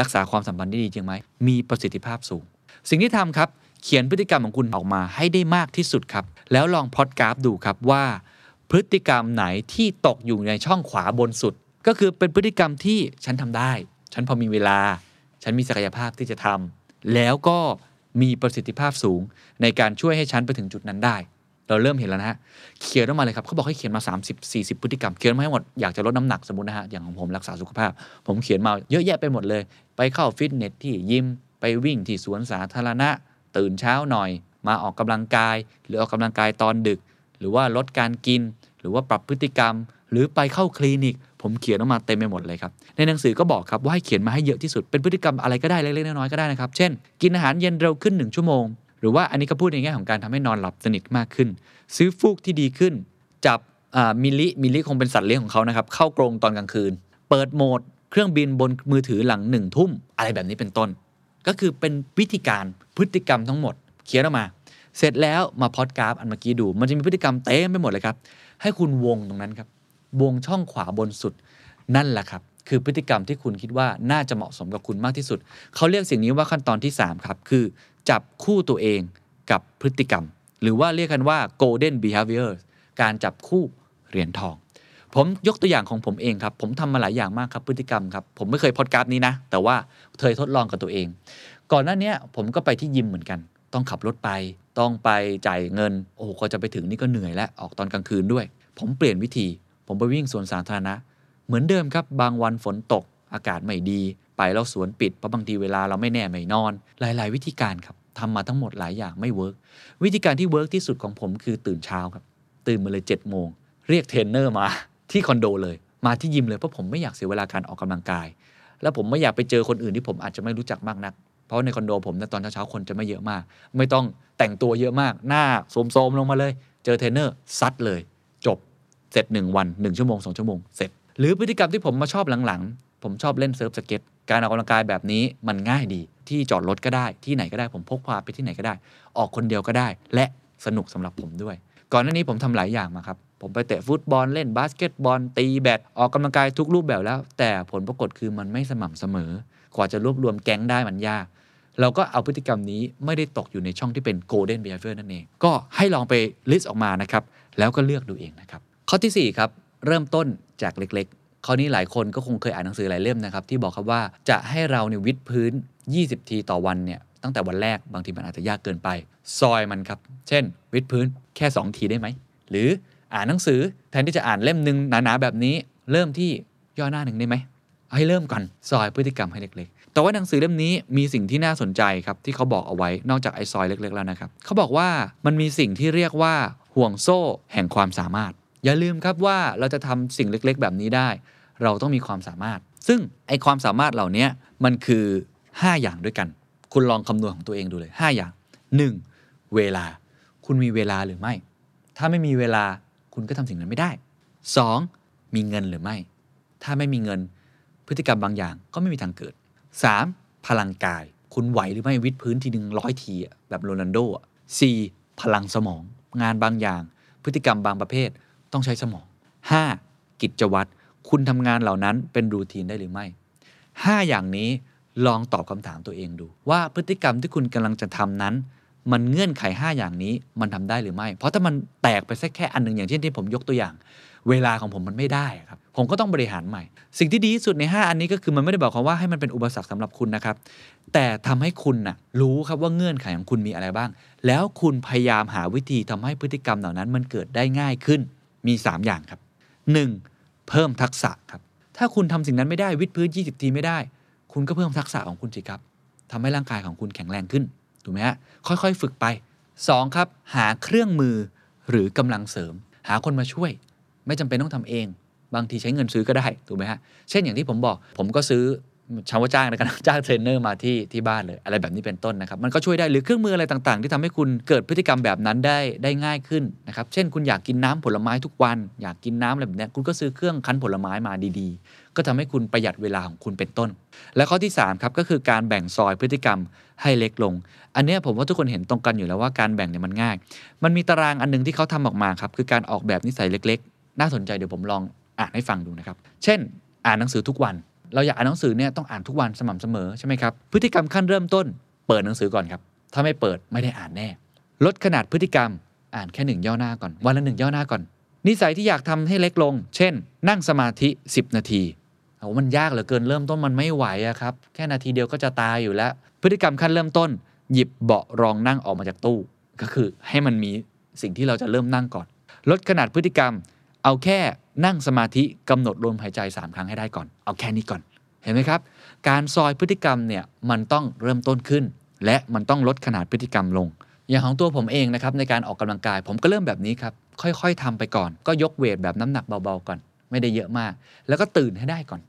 รักษาความสัมพันธ์ได้ดีจริงไหม มีประสิทธิภาพสูง สิ่งที่ทำครับ เขียนพฤติกรรมของคุณออกมาให้ได้มากที่สุดครับ แล้วลองพอดกราฟดูครับว่า พฤติกรรมไหนที่ตกอยู่ในช่องขวาบนสุด ก็คือเป็นพฤติกรรมที่ฉันทำได้ ฉันพอมีเวลา ฉันมีศักยภาพที่จะทำแล้วก็มีประสิทธิภาพสูงในการช่วยให้ฉันไปถึงจุดนั้นได้ เราเริ่มเห็นแล้วนะฮะเขียนออกมาเลยครับเขาบอกให้เขียนมา 30 40 พฤติกรรมเขียนมาให้หมดอยากจะลดน้ำหนักสมมตินะฮะอย่างของผมรักษาสุขภาพ ผมเขียนมาเยอะแยะไปหมดเลย ไปเข้าฟิตเนสที่ยิมไปวิ่งที่สวนสาธารณะ ตื่นเช้าหน่อย มาออกกำลังกาย หรือออกกำลังกายตอนดึก หรือว่าลดการกิน หรือว่าปรับพฤติกรรม หรือไปเข้าคลินิก ผมเขียนออกมาเต็มไปหมดเลยครับ ในหนังสือก็บอกครับว่าให้เขียนมาให้เยอะที่สุด เป็นพฤติกรรมอะไรก็ได้เล็กๆน้อยๆก็ได้นะครับ เช่น กินอาหารเย็นเร็วขึ้น 1 ชั่วโมง หรือว่าอันนี้ก็พูดในแง่ของการทำให้นอนหลับสนิทมากขึ้น ซื้อฟูกที่ดีขึ้น จับมิลิ มิลลิคงเป็นสัตว์เลี้ยงของเขานะครับ เข้ากรงตอนกลางคืน เปิดโหมด เครื่องบินบนมือถือหลังหนึ่งทุ่ม อะไรแบบนี้เป็นต้น ก็คือเป็นวิธีการพฤติกรรมทั้งหมด เขียนออกมา เสร็จแล้วมาพอดกราฟอันเมื่อกี้ดู มันจะมีพฤติกรรมเต็มไปหมดเลยครับ ให้คุณวงตรงนั้นครับ วงช่องขวาบนสุด นั่นแหละครับ คือพฤติกรรมที่คุณคิดว่าน่าจะเหมาะสมกับคุณมากที่สุด เขาเรียกสิ่งนี้ว่าขั้นตอนที่ 3 ครับ คือ จับคู่ตัวเองกับพฤติกรรม หรือว่าเรียกกันว่า golden behavior การจับคู่เหรียญทอง ผมยกตัวอย่างของผมเองครับ ผมทำมาหลายอย่างมากครับพฤติกรรมครับ ผมไม่เคยพอดการ์ดนี้นะ แต่ว่าเคยทดลองกับตัวเอง ก่อนหน้านี้ผมก็ไปที่ยิมเหมือนกัน ต้องขับรถไป ต้องไปจ่ายเงิน โอ้โหกว่าจะไปถึงนี่ก็เหนื่อยและออกตอนกลางคืนด้วย ผมเปลี่ยนวิธี ผมไปวิ่งสวนสาธารณะ เหมือนเดิมครับ บางวันฝนตก อากาศไม่ดี ไปแล้วสวนปิด เพราะบางทีเวลาเราไม่แน่ไม่นอน หลาย ๆ วิธีการครับทำมาทั้งหมดหลายอย่างไม่ work วิธีการที่ work ที่สุดของผมคือตื่นเช้าครับ ตื่นมาเลย7จ็ดโมง เรียกเทรนเนอร์มาที่คอนโดเลย มาที่ยิมเลยเพราะผมไม่อยากเสียเวลาการออกกำลังกาย แล้วผมไม่อยากไปเจอคนอื่นที่ผมอาจจะไม่รู้จักมากนัก เพราะในคอนโดผมเนี่ยตอนเช้าๆคนจะไม่เยอะมาก ไม่ต้องแต่งตัวเยอะมาก หน้าโทรมๆลงมาเลย เจอเทรนเนอร์ซัดเลย เสร็จ 1 วัน 1 ชั่วโมง 2 ชั่วโมง เสร็จ หรือพฤติกรรมที่ผมมาชอบหลังๆ ผมชอบเล่นเซิร์ฟสเก็ตการออกกำลังกายแบบนี้มันง่ายดี ที่จอดรถก็ได้ที่ไหนก็ได้ผมพกพาไปที่ไหนก็ได้ ออกคนเดียวก็ได้ และสนุกสำหรับผมด้วย ก่อนหน้านี้ผมทำหลายอย่างมาครับผมไปเตะฟุตบอลเล่นบาสเกตบอลตีแบดออกกำลังกายทุกรูปแบบแล้ว แต่ผลปรากฏคือมันไม่สม่ำเสมอ กว่าจะรวบรวมแก๊งได้มันยาก เราก็เอาพฤติกรรมนี้ไม่ได้ตกอยู่ในช่องที่เป็น golden behavior นั่นเอง ก็ให้ลองไป list ออกมานะครับ แล้วก็เลือกดูเองนะครับ ข้อทีสี่ 4 ครับ เริ่มต้นจากเล็กๆ ข้อนี้หลายคนก็คงเคยอ่านหนังสือหลายเล่มนะครับ ที่บอกครับว่าจะให้เราเนี่ยวิดพื้น 20 ทีต่อวันเนี่ยตั้งแต่วันแรกบางทีมันอาจจะยากเกินไป ซอยมันครับ เช่น วิดพื้นแค่ 2 ทีได้ไหม หรืออ่านหนังสือแทนที่จะอ่านเล่มหนึ่งหนาๆแบบนี้ เริ่มที่ย่อหน้าหนึ่งได้ไหมให้เริ่มก่อนซอยพฤติกรรมให้เล็กๆ แต่ว่าหนังสือเล่มนี้มีสิ่งที่น่าสนใจครับที่เขาบอกเอาไว้นอกจากไอซอยเล็ก ๆ แล้วนะครับเขาบอกว่ามันมีสิ่งที่เรียกว่าห่วงโซ่แห่งความสามารถ อย่าลืมครับว่าเราจะทำสิ่งเล็กๆ แบบนี้ได้ เราต้องมีความสามารถ ซึ่งไอความสามารถเหล่านี้มันคือ 5 อย่างด้วยกัน คุณลองคำนวณของตัวเองดูเลย 5 อย่าง 1. เวลา คุณมีเวลาหรือไม่ ถ้าไม่มีเวลาคุณก็ทำสิ่งนั้นไม่ได้ 2. มีเงินหรือไม่ ถ้าไม่มีเงิน พฤติกรรมบางอย่างก็ไม่มีทางเกิด 3. พลังกาย คุณไหวหรือไม่วิดพื้นทีหนึ่งร้อยทีแบบโรนัลโดอะ 4. พลังสมอง งานบางอย่าง พฤติกรรมบางประเภท ต้องใช้สมอง 5. กิจวัตรคุณทำงานเหล่านั้นเป็นรูทีนได้หรือไม่ 5 อย่างนี้ลองตอบคำถามตัวเองดู ว่าพฤติกรรมที่คุณกำลังจะทำนั้น มันเงื่อนไข 5 อย่างนี้มันทำได้หรือไม่ เพราะถ้ามันแตกไปสักแค่อันหนึ่งอย่างเช่นที่ผมยกตัวอย่าง เวลาของผมมันไม่ได้ครับผมก็ต้องบริหารใหม่ สิ่งที่ดีที่สุดใน 5 อันนี้ก็คือมันไม่ได้บอกความว่าให้มันเป็นอุปสรรคสำหรับคุณนะครับ แต่ทำให้คุณนะ่ะรู้ครับว่าเงื่อนไขของคุณมีอะไรบ้าง แล้วคุณพยายามหาวิธีทำให้พฤติกรรมเหล่านั้นมันเกิดได้ง่ายขึ้น มี 3 อย่างครับ 1. เพิ่มทักษะครับ ถ้าคุณทำสิ่งนั้นไม่ได้วิดพื้น 20 ทีไม่ได้ คุณก็เพิ่มทักษะของคุณสิครับทำให้ร่างกายของคุณแข็งแรงขึ้นถูกไหมฮะค่อยๆ ฝึกไป 2. ครับหาเครื่องมือหรือกำลังเสริม หาคนมาช่วย ไม่จำเป็นต้องทำเอง บางทีใช้เงินซื้อก็ได้ถูกไหมฮะเช่นอย่างที่ผมบอก ผมก็ซื้อ ใช้คำว่าจ้างละกันจ้างเทรนเนอร์มาที่ที่บ้านเลย อะไรแบบนี้เป็นต้นนะครับ มันก็ช่วยได้หรือเครื่องมืออะไรต่างๆ ที่ทำให้คุณเกิดพฤติกรรมแบบนั้นได้ได้ง่ายขึ้นนะครับเช่น คุณอยากกินน้ำผลไม้ทุกวัน อยากกินน้ำอะไรแบบนี้คุณก็ซื้อเครื่องคั้นผลไม้มาดีๆ ก็ทำให้คุณประหยัดเวลาของคุณเป็นต้น และข้อที่3ครับก็คือการแบ่งซอยพฤติกรรมให้เล็กลง อันนี้ผมว่าทุกคนเห็นตรงกันอยู่แล้วว่าการแบ่งเนี่ยมันง่าย มันมีตารางอันหนึงที่เขาทำออกมาครับคือการออกแบบนิสัยเล็ก ๆ น่าสนใจเดี๋ยวผมลองอ่านให้ฟังดูนะครับเช่น อ่านหนังสือทุกวัน เราอยากอ่านหนังสือเนี่ยต้องอ่านทุกวันสม่ำเสมอใช่ไหมครับพฤติกรรมขั้นเริ่มต้น เปิดหนังสือก่อนครับถ้าไม่เปิดไม่ได้อ่านแน่ ลดขนาดพฤติกรรมอ่านแค่หนึ่งย่อหน้าก่อน วันละหนึ่งย่อหน้าก่อน นิสัยที่อยากทำให้เล็กลง เช่น นั่งสมาธิ 10 นาทีโอ้มันยากเหลือเกินเริ่มต้นมันไม่ไหวอะครับแค่นาทีเดียวก็จะตายอยู่แล้ว พฤติกรรมขั้นเริ่มต้น หยิบเบาะรองนั่งออกมาจากตู้ ก็คือให้มันมีสิ่งที่เราจะเริ่มนั่งก่อน ลดขนาดพฤติกรรม เอาแค่ นั่งสมาธิกำหนดลมหายใจ 3 ครั้งให้ได้ก่อน เอาแค่นี้ก่อน เห็นไหมครับ การซอยพฤติกรรมเนี่ยมันต้องเริ่มต้นขึ้น และมันต้องลดขนาดพฤติกรรมลง อย่างของตัวผมเองนะครับในการออกกำลังกาย ผมก็เริ่มแบบนี้ครับ ค่อยๆทำไปก่อน ก็ยกเวทแบบน้ำหนักเบาๆก่อน ไม่ได้เยอะมาก แล้วก็ตื่นให้ได้ก่อน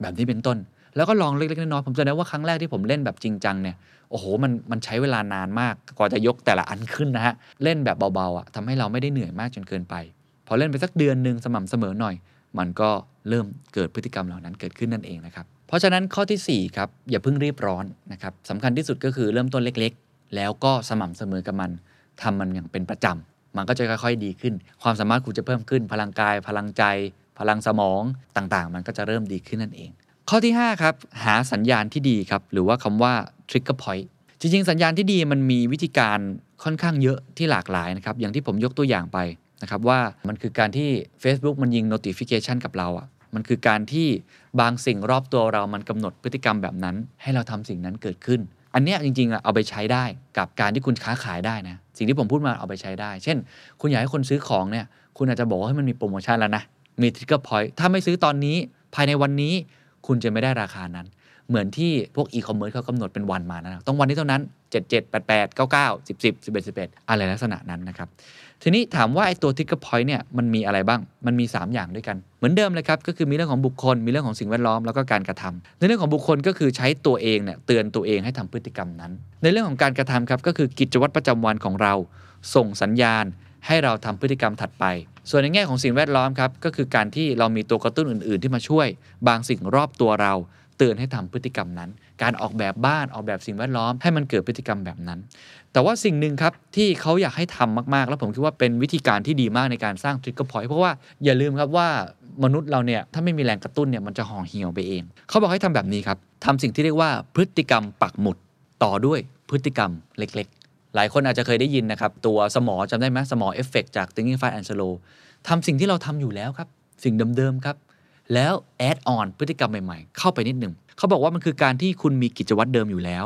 แบบนี้เป็นต้น แล้วก็ลองเล็กๆน้อยๆผมจะได้ว่าครั้งแรกที่ผมเล่นแบบจริงจังเนี่ยโอ้โหมันมันใช้เวลานานมากกว่าจะยกแต่ละอันขึ้นนะฮะเล่นแบบเบาๆอะทำให้เราไม่ได้เหนื่อยมากจนเกินไป พอเล่นไปสักเดือนหนึ่งสม่ำเสมอหน่อย มันก็เริ่มเกิดพฤติกรรมเหล่านั้นเกิดขึ้นนั่นเองนะครับเพราะฉะนั้นข้อทีสี่4ครับอย่าเพิ่งรีบร้อนนะครับสำคัญที่สุดก็คือเริ่มต้นเล็กๆ แล้วก็สม่ำเสมอกับมันทำมันอย่างเป็นประจำมันก็จะค่อยๆดีขึ้น ความสามารถคุณจะเพิ่มขึ้น พลังกาย พลังใจ พลังสมองต่างๆ มันก็จะเริ่มดีขึ้นนั่นเอง ข้อที่5ครับหาสัญญาณที่ดีครับหรือว่าคำว่า trigger point จริงๆ สัญญาณที่ดีมันมีวิธีการค่อนข้างเยอะที่หลากหลายนะครับอย่างที่ผมยกตัวอย่างไป นะครับว่ามันคือการที่ Facebook มันยิง notification กับเราอะ่ะมันคือการที่บางสิ่งรอบตัวเรามันกำหนดพฤติกรรมแบบนั้น ให้เราทำสิ่งนั้นเกิดขึ้น อันนี้จริงๆเอาไปใช้ได้กับการที่คุณค้าขายได้นะสิ่งที่ผมพูดมาเอาไปใช้ได้ เช่น คุณอยากให้คนซื้อของเนี่ยคุณอาจจะบอกว่าให้มันมีโปรโมชั่นแล้วนะมี trigger point ถ้าไม่ซื้อตอนนี้ภายในวันนี้คุณจะไม่ได้ราคานั้น เหมือนที่พวกอีคอมเมิร์ซเขากำหนดเป็นวันมานะต้องวันนี้เท่านั้น 7 7 8 8 9 9 10 10 11 11 อะไรลักษณะนั้นนะครับ ทีนี้ถามว่าไอ้ตัว trigger point เนี่ยมันมีอะไรบ้าง มันมี 3 อย่างด้วยกัน เหมือนเดิมเลยครับ ก็คือมีเรื่องของบุคคล มีเรื่องของสิ่งแวดล้อม แล้วก็การกระทำในเรื่องของบุคคลก็คือใช้ตัวเองเนี่ยเตือนตัวเองให้ทำพฤติกรรมนั้น ในเรื่องของการกระทำครับก็คือกิจวัตรประจำวันของเรา ส่งสัญญาณ ให้เราทำพฤติกรรมถัดไป ส่วนในแง่ของสิ่งแวดล้อมครับก็คือการที่เรามีตัวกระตุ้นอื่น ๆ ที่มาช่วย บางสิ่งรอบตัวเราเตือนให้ทำพฤติกรรมนั้น การออกแบบบ้านออกแบบสิ่งแวดล้อมให้มันเกิดพฤติกรรมแบบนั้น แต่ว่าสิ่งหนึ่งครับที่เขาอยากให้ทำมากๆ แล้วผมคิดว่าเป็นวิธีการที่ดีมากในการสร้าง trigger point เพราะว่าอย่าลืมครับว่ามนุษย์เราเนี่ยถ้าไม่มีแรงกระตุ้นเนี่ยมันจะห่อเหี่ยวไปเอง เขาบอกให้ทำแบบนี้ครับทำสิ่งที่เรียกว่าพฤติกรรมปักหมุดต่อด้วยพฤติกรรมเล็กๆ หลายคนอาจจะเคยได้ยินนะครับ ตัวสมอจำได้ไหมสมอเอฟเฟกจาก Thinking Fast and Slow ทำสิ่งที่เราทำอยู่แล้วครับ สิ่งเดิมๆครับ แล้วแอดออนพฤติกรรมใหม่ๆ เข้าไปนิดหนึ่งเขาบอกว่ามันคือการที่คุณมีกิจวัตรเดิมอยู่แล้ว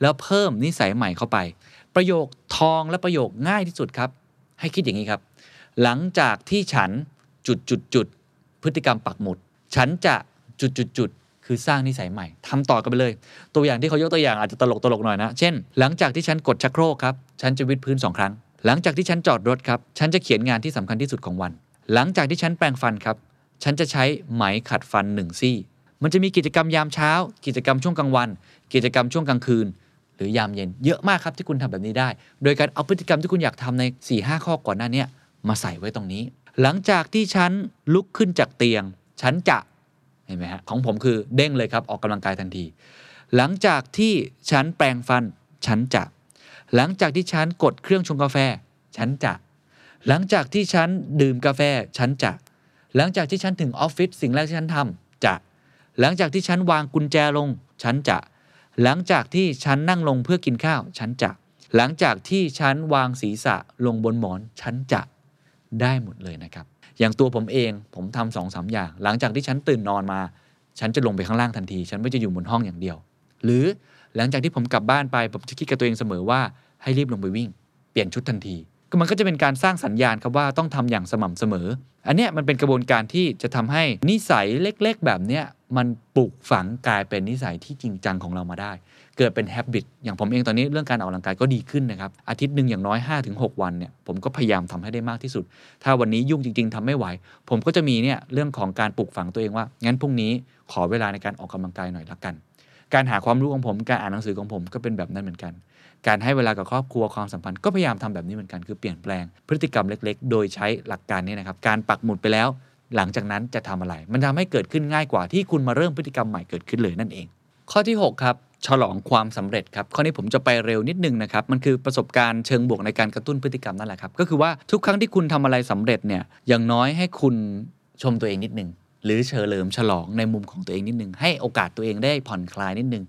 แล้วเพิ่มนิสัยใหม่เข้าไป ประโยคทองและประโยคง่ายที่สุดครับ ให้คิดอย่างนี้ครับ หลังจากที่ฉันจุดจุดจุดพฤติกรรมปักหมุด ฉันจะจุดจุดจุดคือสร้างนิสัยใหม่ทำต่อกันไปเลย ตัวอย่างที่เขายกตัวอย่างอาจจะตลกตลกหน่อยนะ เช่น หลังจากที่ฉันกดชักโครกครับ ฉันจะวิดพื้นสองครั้ง หลังจากที่ฉันจอดรถครับ ฉันจะเขียนงานที่สำคัญที่สุดของวัน หลังจากที่ฉันแปรงฟันครับ ฉันจะใช้ไหมขัดฟันหนึ่งซี่ มันจะมีกิจกรรมยามเช้า กิจกรรมช่วงกลางวัน กิจกรรมช่วงกลางคืน หรือยามเย็นเยอะมากครับที่คุณทำแบบนี้ได้ โดยการเอาพฤติกรรมที่คุณอยากทำใน4ีหข้อก่อนหน้านี้มาใส่ไว้ตรงนี้ หลังจากที่ฉันลุกขึ้นจากเตียง ฉันจะเห็นไหมฮะของผมคือเด้งเลยครับออกกำลังกายทันที หลังจากที่ฉันแปรงฟัน ฉันจะ หลังจากที่ฉันกดเครื่องชงกาแฟ ฉันจะ หลังจากที่ฉันดื่มกาแฟ ฉันจะ หลังจากที่ฉันถึงออฟฟิศสิ่งแรกที่ฉันทำจะ หลังจากที่ฉันวางกุญแจลง ฉันจะ หลังจากที่ฉันนั่งลงเพื่อกินข้าว ฉันจะ หลังจากที่ฉันวางศีรษะลงบนหมอน ฉันจะได้หมดเลยนะครับ อย่างตัวผมเองผมทำสองสามอย่าง หลังจากที่ฉันตื่นนอนมา ฉันจะลงไปข้างล่างทันที ฉันไม่จะอยู่บนห้องอย่างเดียว หรือหลังจากที่ผมกลับบ้านไปผมจะคิดกับตัวเองเสมอว่าให้รีบลงไปวิ่ง เปลี่ยนชุดทันที ก็มันก็จะเป็นการสร้างสัญญาณครับว่าต้องทำอย่างสม่ำเสมอ อันเนี้ยมันเป็นกระบวนการที่จะทำให้นิสัยเล็กๆ แบบเนี้ยมันปลูกฝังกลายเป็นนิสัยที่จริงจังของเรามาได้ เกิดเป็น habit อย่างผมเองตอนนี้เรื่องการออกกำลังกายก็ดีขึ้นนะครับ อาทิตย์หนึ่งอย่างน้อย 5-6 วันเนี่ยผมก็พยายามทำให้ได้มากที่สุด ถ้าวันนี้ยุ่งจริง ๆทำไม่ไหว ผมก็จะมีเนี่ยเรื่องของการปลูกฝังตัวเองว่า งั้นพรุ่งนี้ขอเวลาในการออกกำลังกายหน่อยละกัน การหาความรู้ของผมการอ่านหนังสือของผมก็เป็นแบบนั้นเหมือนกัน การให้เวลากับครอบครัวความสัมพันธ์ก็พยายามทำแบบนี้เหมือนกันคือเปลี่ยนแปลงพฤติกรรมเล็ก ๆ โดยใช้หลักการนี้นะครับการปักหมุดไปแล้ว หลังจากนั้นจะทำอะไร มันทำให้เกิดขึ้นง่ายกว่าที่คุณมาเริ่มพฤติกรรมใหม่เกิดขึ้นเลยนั่นเอง ข้อที่ 6 ครับฉลองความสำเร็จครับข้อนี้ผมจะไปเร็วนิดนึงนะครับ มันคือประสบการณ์เชิงบวกในการกระตุ้นพฤติกรรมนั่นแหละครับ ก็คือว่าทุกครั้งที่คุณทำอะไรสำเร็จเนี่ยอย่างน้อยให้คุณชมตัวเองนิดนึง หรือเฉลิมฉลองในมุมของตัวเองนิดนึง ให้โอกาสตัวเองได้ผ่อนคลายนิดนึง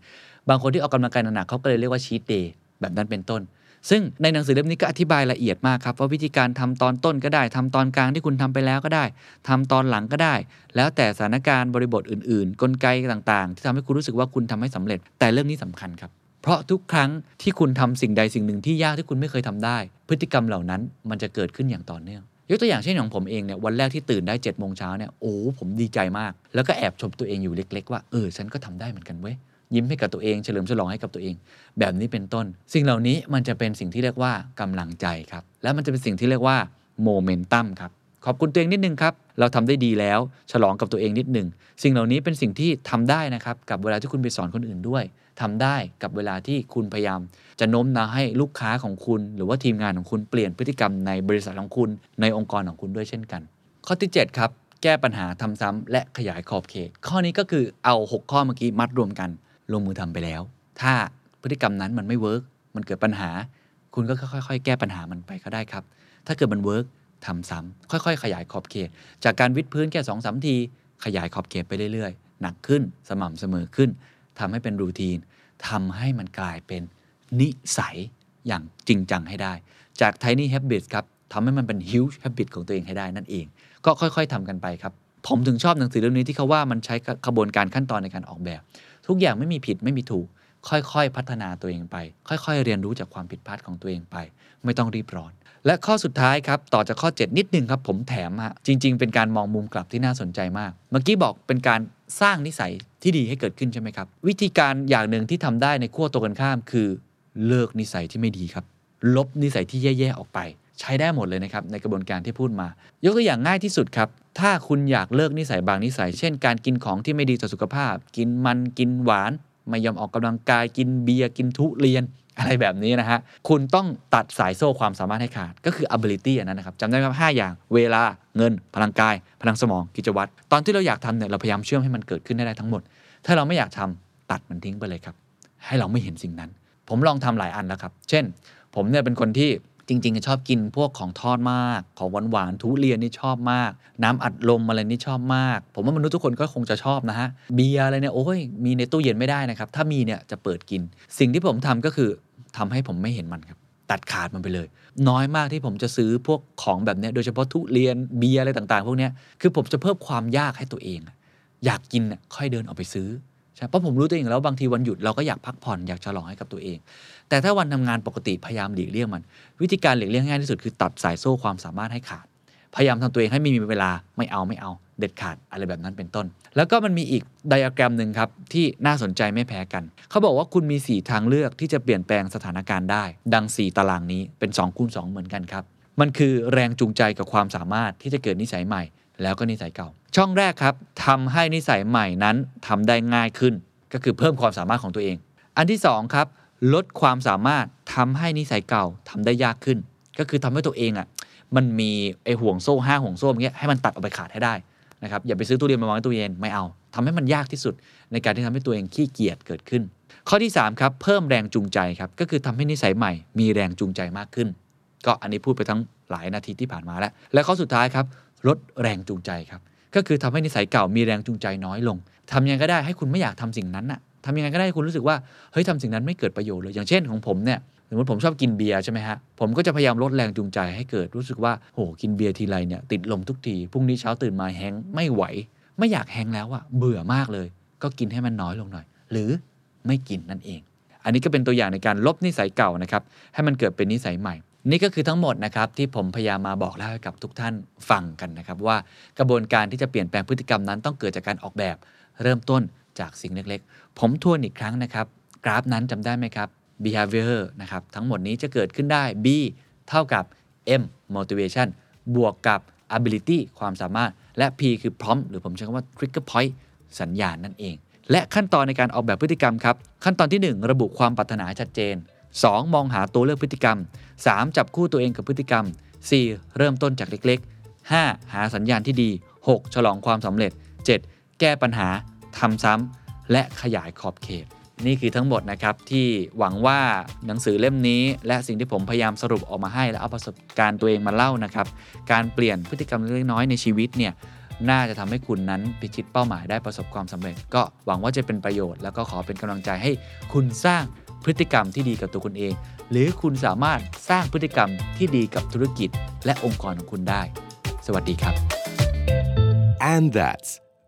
บางคนที่ออกกำลังกายหนักเขาก็เลยเรียกว่าชีตเดย์ แบบนั้นเป็นต้น ซึ่งในหนังสือเล่มนี้ก็อธิบายละเอียดมากครับว่าวิธีการทำตอนต้นก็ได้ทำตอนกลางที่คุณทำไปแล้วก็ได้ทำตอนหลังก็ได้ แล้วแต่สถานการณ์บริบทอื่น ๆ กลไกต่างๆ ที่ทำให้คุณรู้สึกว่าคุณทำให้สำเร็จ แต่เรื่องนี้สำคัญครับเพราะทุกครั้งที่คุณทำสิ่งใดสิ่งหนึ่งที่ยากที่คุณไม่เคยทำได้ พฤติกรรมเหล่านั้นมันจะเกิดขึ้นอย่างต่อเนื่องยกตัวอย่างเช่นของผมเองเนี่ยวันแรกที่ตื่นได้7จ็ดโมงเช้าเนี่ยโอ้ผมดีใจมาก แล้วก็แอบชมตัวเองอยู่เล็ก ๆ ว่าเออฉันก็ทำได้เหมือนกันเว้ย ยิ้มให้กับตัวเองเฉลิมฉลองให้กับตัวเอง แบบนี้เป็นต้น สิ่งเหล่านี้มันจะเป็นสิ่งที่เรียกว่ากำลังใจครับ และมันจะเป็นสิ่งที่เรียกว่าโมเมนตัมครับขอบคุณตัวเองนิดนึงครับเราทำได้ดีแล้ว ฉลองกับตัวเองนิดหนึ่ง สิ่งเหล่านี้เป็นสิ่งที่ทำได้นะครับ กับเวลาที่คุณไปสอนคนอื่นด้วยทำได้กับเวลาที่คุณพยายาม จะโน้มน้าวให้ลูกค้าของคุณ หรือว่าทีมงานของคุณเปลี่ยนพฤติกรรมในบริษัทของคุณ ในองค์กรของคุณด้วยเช่นกัน ข้อที่ 7 ครับ แก้ปัญหาทำซ้ำและขยายขอบเขต ข้อนี้ก็คือเอา 6 ข้อเมื่อกี้มัดรวมกัน ลงมือทำไปแล้ว ถ้าพฤติกรรมนั้นมันไม่เวิร์กมันเกิดปัญหา คุณก็ค่อยๆ แก้ปัญหามันไปก็ได้ครับ ถ้าเกิดมันเวิร์กทำซ้ำค่อยๆ ขยายขอบเขต จากการวิดพื้นแค่สองสามที ขยายขอบเขตไปเรื่อยๆ หนักขึ้นสม่ำเสมอขึ้นทำให้เป็นรูทีนทำให้มันกลายเป็นนิสัยอย่างจริงจังให้ได้ จาก tiny habits ครับทำให้มันเป็น huge habit ของตัวเองให้ได้นั่นเอง ก็ค่อยๆทำกันไปครับ ผมถึงชอบหนังสือเล่มนี้ที่เขาว่ามันใช้กระบวนการขั้นตอนในการออกแบบ ทุกอย่างไม่มีผิดไม่มีถูก ค่อยๆ พัฒนาตัวเองไป ค่อยๆ เรียนรู้จากความผิดพลาดของตัวเองไป ไม่ต้องรีบร้อน และข้อสุดท้ายครับ ต่อจากข้อ 7 นิดนึงครับผมแถมฮะจริง ๆ เป็นการมองมุมกลับที่น่าสนใจมาก เมื่อกี้บอกเป็นการสร้างนิสัยที่ดีให้เกิดขึ้นใช่ไหมครับ วิธีการอย่างหนึ่งที่ทำได้ในขั้วตรงกันข้าม คือ เลิกนิสัยที่ไม่ดีครับ ลบนิสัยที่แย่ๆออกไป ใช้ได้หมดเลยนะครับในกระบวนการที่พูดมา ยกตัวอย่างง่ายที่สุดครับ ถ้าคุณอยากเลิกนิสัยบางนิสัย เช่น การกินของที่ไม่ดีต่อสุขภาพ กินมันกินหวาน ไม่ยอมออกกำลังกายกินเบียร์กินทุเรียนอะไรแบบนี้นะฮะ คุณต้องตัดสายโซ่ความสามารถให้ขาด ก็คือ ability อันนั้นนะครับจำได้ไหมครับห้าอย่าง เวลา เงิน พลังกาย พลังสมอง กิจวัตร ตอนที่เราอยากทำเนี่ย เราพยายามเชื่อมให้มันเกิดขึ้นได้ทั้งหมด ถ้าเราไม่อยากทำตัดมันทิ้งไปเลยครับ ให้เราไม่เห็นสิ่งนั้น ผมลองทำหลายอันแล้วครับ เช่น ผมเนี่ยเป็นคนที่ จริงๆชอบกินพวกของทอดมาก ของหวานๆทุเรียนนี่ชอบมาก น้ำอัดลมอะไรนี่ชอบมาก ผมว่ามนุษย์ทุกคนก็คงจะชอบนะฮะเบียร์อะไรเนี่ยโอ้ยมีในตู้เย็นไม่ได้นะครับ ถ้ามีเนี่ยจะเปิดกิน สิ่งที่ผมทำก็คือทำให้ผมไม่เห็นมันครับตัดขาดมันไปเลย น้อยมากที่ผมจะซื้อพวกของแบบเนี้ยโดยเฉพาะทุเรียนเบียร์อะไรต่าง ๆ พวกเนี้ยคือผมจะเพิ่มความยากให้ตัวเอง อยากกินน่ะค่อยเดินออกไปซื้อใช่เพราะผมรู้ตัวเองแล้วบางทีวันหยุดเราก็อยากพักผ่อนอยากฉลองให้กับตัวเอง แต่ถ้าวันทำงานปกติพยายามหลีกเลี่ยงมัน วิธีการหลีกเลี่ยงง่ายที่สุดคือตัดสายโซ่ความสามารถให้ขาด พยายามทำตัวเองให้ไม่มีเวลาไม่เอาไม่เอาเด็ดขาดอะไรแบบนั้นเป็นต้น แล้วก็มันมีอีกไดอะแกรมหนึ่งครับ ที่น่าสนใจไม่แพ้กัน เขาบอกว่าคุณมี 4 ทางเลือกที่จะเปลี่ยนแปลงสถานการณ์ได้ ดัง 4 ตารางนี้เป็น2คูณ2เหมือนกันครับ มันคือแรงจูงใจกับความสามารถที่จะเกิดนิสัยใหม่ แล้วก็นิสัยเก่า ช่องแรกครับทำให้นิสัยใหม่นั้นทำได้ง่ายขึ้น ก็คือเพิ่มความสามารถของตัวเอง อันที่สองครับ ลดความสามารถทำให้นิสัยเก่าทำได้ยากขึ้น ก็คือทำให้ตัวเองอะมันมีไอห่วงโซ่ห้าห่วงโซ่อย่างเงี้ยให้มันตัดออกไปขาดให้ได้นะครับอย่าไปซื้อตู้เรียนมาวางในตู้เย็นไม่เอาทำให้มันยากที่สุด ในการที่ทำให้ตัวเองขี้เกียจเกิดขึ้น ข้อที่3ครับเพิ่มแรงจูงใจครับก็คือทำให้นิสัยใหม่ มีแรงจูงใจมากขึ้น ก็อันนี้พูดไปทั้งหลายนาทีที่ผ่านมาแล้ว และข้อสุดท้ายครับลดแรงจูงใจครับก็คือทำให้นิสัยเก่ามีแรงจูงใจน้อยลงทำยังไงก็ได้ให้คุณไม่อยากทำสิ่งนั้นน่ะ ทำยังไงก็ได้ให้คุณรู้สึกว่าเฮ้ยทำสิ่งนั้นไม่เกิดประโยชน์เลยอย่างเช่นของผมเนี่ยสมมติผมชอบกินเบียร์ใช่ไหมฮะ ผมก็จะพยายามลดแรงจูงใจให้เกิดรู้สึกว่าโหกินเบียร์ทีไรเนี่ยติดลมทุกทีพรุ่งนี้เช้าตื่นมาแฮงไม่ไหว ไม่อยากแฮงแล้วอะเบื่อมากเลย ก็กินให้มันน้อยลงหน่อย หรือไม่กินนั่นเอง อันนี้ก็เป็นตัวอย่างในการลบนิสัยเก่านะครับให้มันเกิดเป็นนิสัยใหม่ นี่ก็คือทั้งหมดนะครับที่ผมพยายามมาบอกเล่าให้กับทุกท่านฟังกันนะครับว่ากระบวนการที่จะเปลี่ยนแปลงพฤติกรรมนั้นต้องเกิดจากการออกแบบ เริ่มต้น จากสิ่งเล็กๆ ผมทวนอีกครั้งนะครับ กราฟนั้นจำได้ไหมครับ behavior นะครับ ทั้งหมดนี้จะเกิดขึ้นได้ B เท่ากับ M motivation บวกกับ ability ความสามารถ และ P คือ prompt หรือผมใช้คำว่า trigger point สัญญาณนั่นเอง และขั้นตอนในการออกแบบพฤติกรรมครับ ขั้นตอนที่ 1 ระบุความปรารถนาชัดเจน 2. มองหาตัวเลือกพฤติกรรม 3. จับคู่ตัวเองกับพฤติกรรม 4. เริ่มต้นจากเล็ก ๆ 5. หาสัญญาณที่ดี 6. ฉลองความสำเร็จ 7. แก้ปัญหา ทำซ้ำและขยายขอบเขต นี่คือทั้งหมดนะครับ ที่หวังว่าหนังสือเล่มนี้ และสิ่งที่ผมพยายามสรุปออกมาให้และเอาประสบการณ์ตัวเองมาเล่านะครับ การเปลี่ยนพฤติกรรมเล็กน้อยในชีวิตเนี่ยน่าจะทำให้คุณนั้นพิชิตเป้าหมายได้ประสบความสำเร็จ ก็หวังว่าจะเป็นประโยชน์ แล้วก็ขอเป็นกำลังใจให้คุณสร้างพฤติกรรมที่ดีกับตัวคุณเอง หรือคุณสามารถสร้างพฤติกรรมที่ดีกับธุรกิจ และองค์กรของคุณได้ สวัสดีครับ And that's